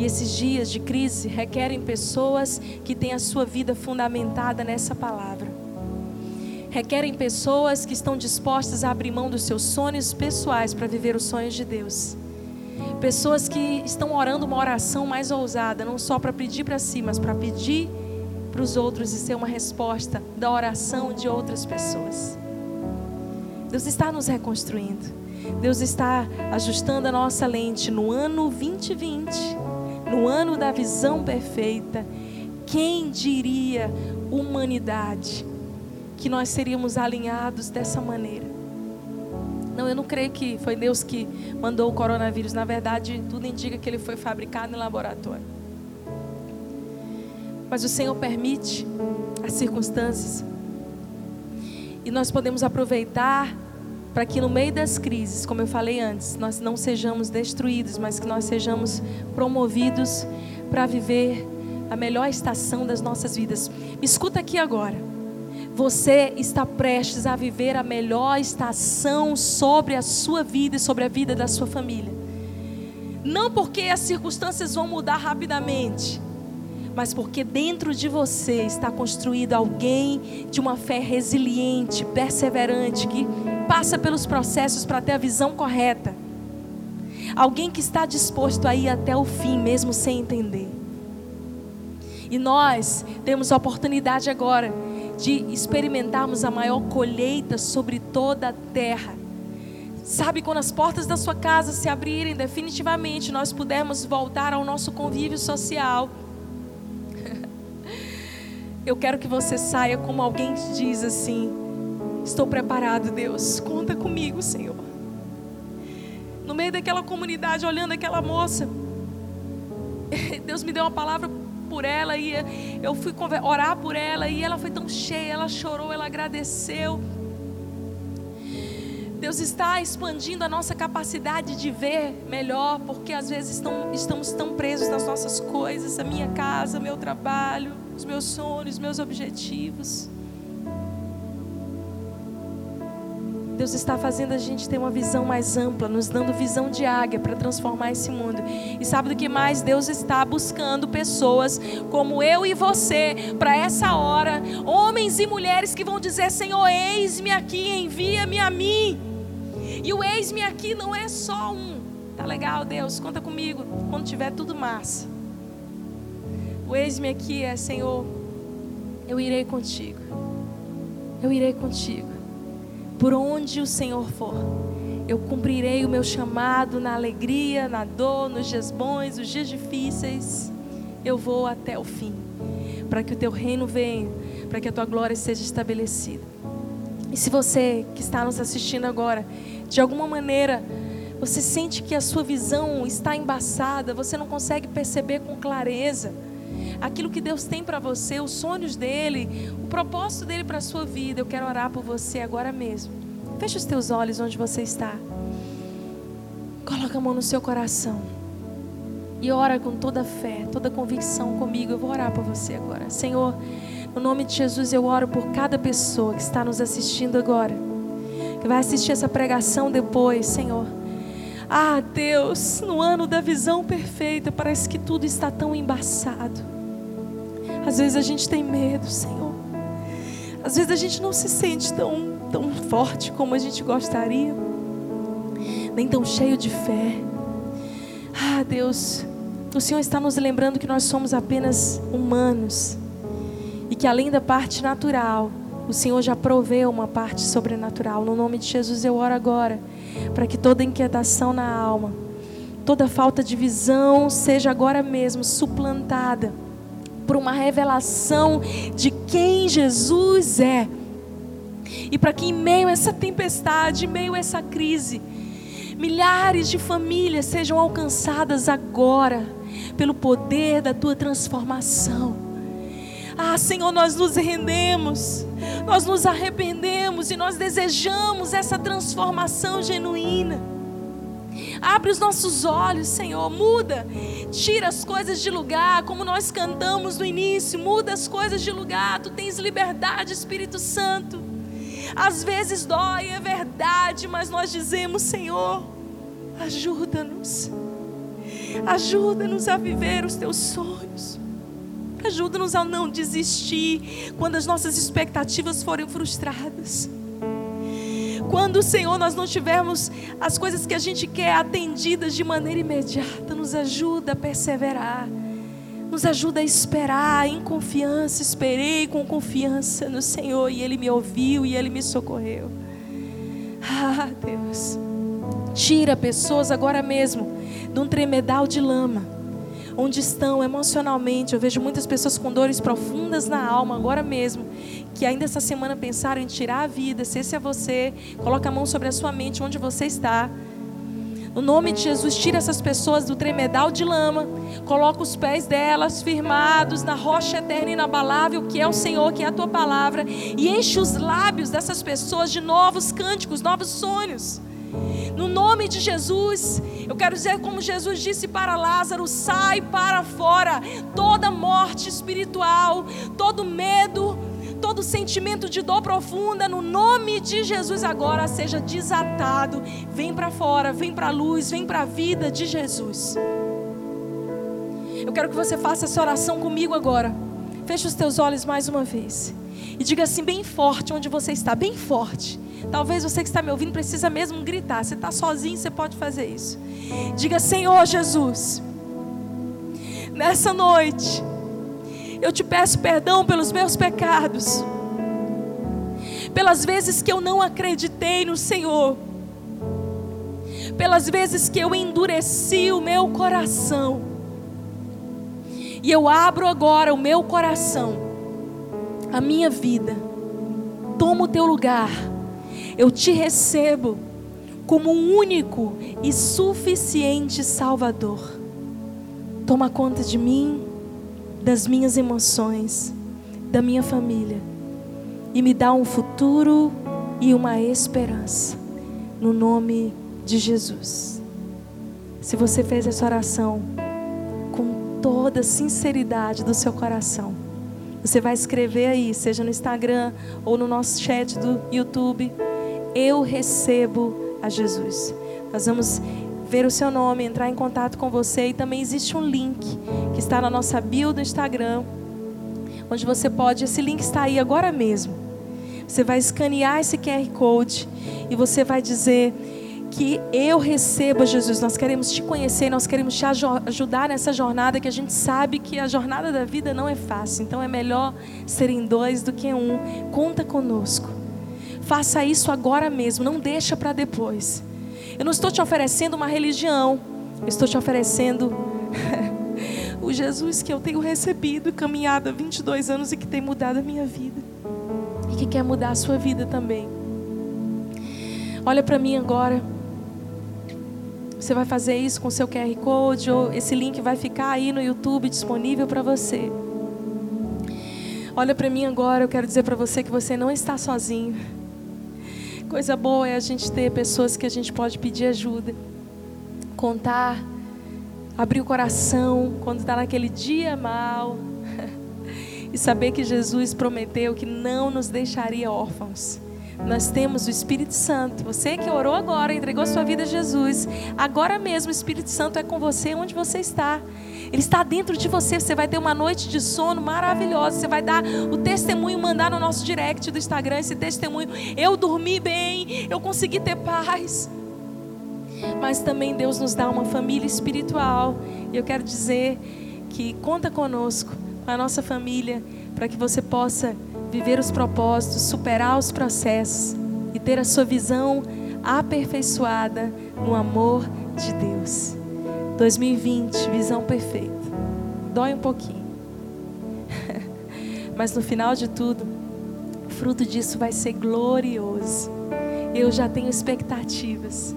E esses dias de crise requerem pessoas que têm a sua vida fundamentada nessa palavra. Requerem pessoas que estão dispostas a abrir mão dos seus sonhos pessoais para viver os sonhos de Deus. Pessoas que estão orando uma oração mais ousada, não só para pedir para si, mas para pedir para os outros e ser uma resposta da oração de outras pessoas. Deus está nos reconstruindo. Deus está ajustando a nossa lente no ano 2020 no ano da visão perfeita, quem diria, humanidade, que nós seríamos alinhados dessa maneira? Não, eu não creio que foi Deus que mandou o coronavírus. Na verdade, tudo indica que ele foi fabricado em laboratório. Mas o Senhor permite as circunstâncias. E nós podemos aproveitar para que no meio das crises, como eu falei antes, nós não sejamos destruídos, mas que nós sejamos promovidos para viver a melhor estação das nossas vidas. Me escuta aqui agora. Você está prestes a viver a melhor estação sobre a sua vida e sobre a vida da sua família. Não porque as circunstâncias vão mudar rapidamente, mas porque dentro de você está construído alguém de uma fé resiliente, perseverante, que passa pelos processos para ter a visão correta. Alguém que está disposto a ir até o fim, mesmo sem entender. E nós temos a oportunidade agora de experimentarmos a maior colheita sobre toda a terra. Sabe, quando as portas da sua casa se abrirem definitivamente, nós pudermos voltar ao nosso convívio social eu quero que você saia como alguém que diz assim: Estou preparado, Deus, conta comigo, Senhor. No meio daquela comunidade, olhando aquela moça, Deus me deu uma palavra por ela e eu fui orar por ela e ela foi tão cheia, ela chorou, ela agradeceu. Deus está expandindo a nossa capacidade de ver melhor, porque às vezes estão, estamos tão presos nas nossas coisas, a minha casa, meu trabalho, os meus sonhos, meus objetivos. Deus está fazendo a gente ter uma visão mais ampla, nos dando visão de águia para transformar esse mundo. E sabe do que mais? Deus está buscando pessoas como eu e você para essa hora, homens e mulheres que vão dizer: Senhor, eis-me aqui, envia-me a mim. E o eis-me aqui não é só um. Tá legal, Deus, conta comigo quando tiver tudo massa. O eis-me aqui é, Senhor, eu irei contigo. Eu irei contigo por onde o Senhor for. Eu cumprirei o meu chamado na alegria, na dor, nos dias bons, nos dias difíceis. Eu vou até o fim, para que o teu reino venha, para que a tua glória seja estabelecida. E se você que está nos assistindo agora, de alguma maneira, você sente que a sua visão está embaçada, você não consegue perceber com clareza aquilo que Deus tem para você, os sonhos dele, o propósito dele para a sua vida. Eu quero orar por você agora mesmo. Feche os teus olhos onde você está. Coloca a mão no seu coração. E ora com toda fé, toda convicção comigo. Eu vou orar por você agora. Senhor, no nome de Jesus, eu oro por cada pessoa que está nos assistindo agora, que vai assistir essa pregação depois, Senhor. Ah, Deus, no ano da visão perfeita, parece que tudo está tão embaçado. Às vezes a gente tem medo, Senhor. Às vezes a gente não se sente tão, tão forte como a gente gostaria, nem tão cheio de fé. Ah, Deus, o Senhor está nos lembrando que nós somos apenas humanos e que além da parte natural, o Senhor já proveu uma parte sobrenatural. No nome de Jesus eu oro agora para que toda inquietação na alma, toda falta de visão seja agora mesmo suplantada por uma revelação de quem Jesus é. E para que em meio a essa tempestade, em meio a essa crise, milhares de famílias sejam alcançadas agora pelo poder da tua transformação. Ah, Senhor, nós nos rendemos, nós nos arrependemos e nós desejamos essa transformação genuína. Abre os nossos olhos, Senhor. Muda. Tira as coisas de lugar, como nós cantamos no início. Muda as coisas de lugar. Tu tens liberdade, Espírito Santo. Às vezes dói, é verdade, mas nós dizemos, Senhor, ajuda-nos. Ajuda-nos a viver os teus sonhos. Ajuda-nos a não desistir quando as nossas expectativas forem frustradas. Quando, Senhor, nós não tivermos as coisas que a gente quer atendidas de maneira imediata, nos ajuda a perseverar. Nos ajuda a esperar em confiança. Esperei com confiança no Senhor e Ele me ouviu e Ele me socorreu. Ah, Deus. Tira pessoas agora mesmo de um tremedal de lama onde estão emocionalmente. Eu vejo muitas pessoas com dores profundas na alma agora mesmo, que ainda essa semana pensaram em tirar a vida. Se esse é você, coloca a mão sobre a sua mente onde você está. No nome de Jesus, tira essas pessoas do tremedal de lama, coloca os pés delas firmados na rocha eterna e inabalável, que é o Senhor, que é a tua palavra, e enche os lábios dessas pessoas de novos cânticos, novos sonhos. No nome de Jesus, eu quero dizer como Jesus disse para Lázaro: sai para fora toda morte espiritual, todo medo, todo sentimento de dor profunda, no nome de Jesus agora seja desatado. Vem para fora, vem para a luz, vem para a vida de Jesus. Eu quero que você faça essa oração comigo agora. Feche os teus olhos mais uma vez. E diga assim, bem forte, onde você está, bem forte. Talvez você que está me ouvindo precisa mesmo gritar. Você está sozinho, você pode fazer isso. Diga, Senhor Jesus, nessa noite, eu te peço perdão pelos meus pecados, pelas vezes que eu não acreditei no Senhor, pelas vezes que eu endureci o meu coração, e eu abro agora o meu coração, a minha vida, toma o teu lugar. Eu te recebo como um único e suficiente Salvador. Toma conta de mim, das minhas emoções, da minha família e me dá um futuro e uma esperança. No nome de Jesus. Se você fez essa oração com toda a sinceridade do seu coração, você vai escrever aí, seja no Instagram ou no nosso chat do YouTube eu recebo a Jesus. Nós vamos ver o seu nome, entrar em contato com você e também existe um link que está na nossa bio do Instagram, onde você pode, esse link está aí agora mesmo. Você vai escanear esse QR Code e você vai dizer que eu recebo Jesus. Nós queremos te conhecer, nós queremos te ajudar nessa jornada que a gente sabe que a jornada da vida não é fácil. Então é melhor serem dois do que um. Conta conosco. Faça isso agora mesmo, não deixa para depois. Eu não estou te oferecendo uma religião, eu estou te oferecendo o Jesus que eu tenho recebido caminhado há 22 anos e que tem mudado a minha vida e que quer mudar a sua vida também. Olha para mim agora. Você vai fazer isso com seu QR Code ou esse link vai ficar aí no YouTube disponível para você. Olha para mim agora, eu quero dizer para você que você não está sozinho. Coisa boa é a gente ter pessoas que a gente pode pedir ajuda, contar, abrir o coração quando está naquele dia mal e saber que Jesus prometeu que não nos deixaria órfãos. Nós temos o Espírito Santo. Você que orou agora, entregou sua vida a Jesus, agora mesmo o Espírito Santo é com você onde você está. Ele está dentro de você. Você vai ter uma noite de sono maravilhosa. Você vai dar o testemunho, mandar no nosso direct do Instagram esse testemunho. Eu dormi bem, eu consegui ter paz. Mas também Deus nos dá uma família espiritual. E eu quero dizer que conta conosco, com a nossa família, para que você possa viver os propósitos, superar os processos e ter a sua visão aperfeiçoada no amor de Deus. 2020, visão perfeita. Dói um pouquinho. Mas no final de tudo, o fruto disso vai ser glorioso. Eu já tenho expectativas.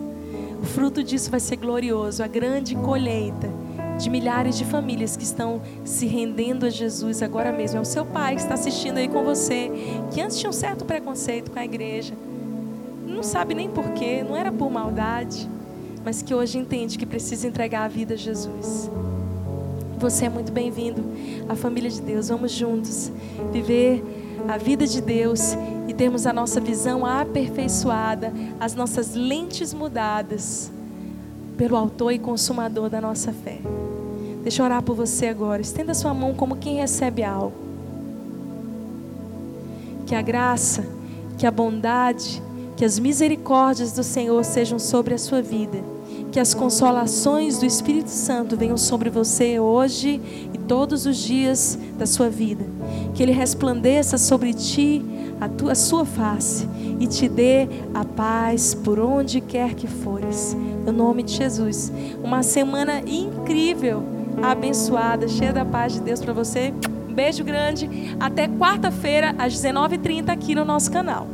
O fruto disso vai ser glorioso, a grande colheita de milhares de famílias que estão se rendendo a Jesus agora mesmo. É o seu pai que está assistindo aí com você, que antes tinha um certo preconceito com a igreja, não sabe nem porquê, não era por maldade mas que hoje entende que precisa entregar a vida a Jesus. Você é muito bem-vindo à família de Deus. Vamos juntos viver a vida de Deus e termos a nossa visão aperfeiçoada, as nossas lentes mudadas pelo autor e consumador da nossa fé. Deixa eu orar por você agora. Estenda sua mão como quem recebe algo. Que a graça, que a bondade, que as misericórdias do Senhor sejam sobre a sua vida que as consolações do Espírito Santo venham sobre você hoje e todos os dias da sua vida. Que ele resplandeça sobre ti a tua a sua face e te dê a paz por onde quer que fores. No nome de Jesus. Uma semana incrível, abençoada, cheia da paz de Deus para você. Um beijo grande. Até quarta-feira às 19h30 aqui no nosso canal.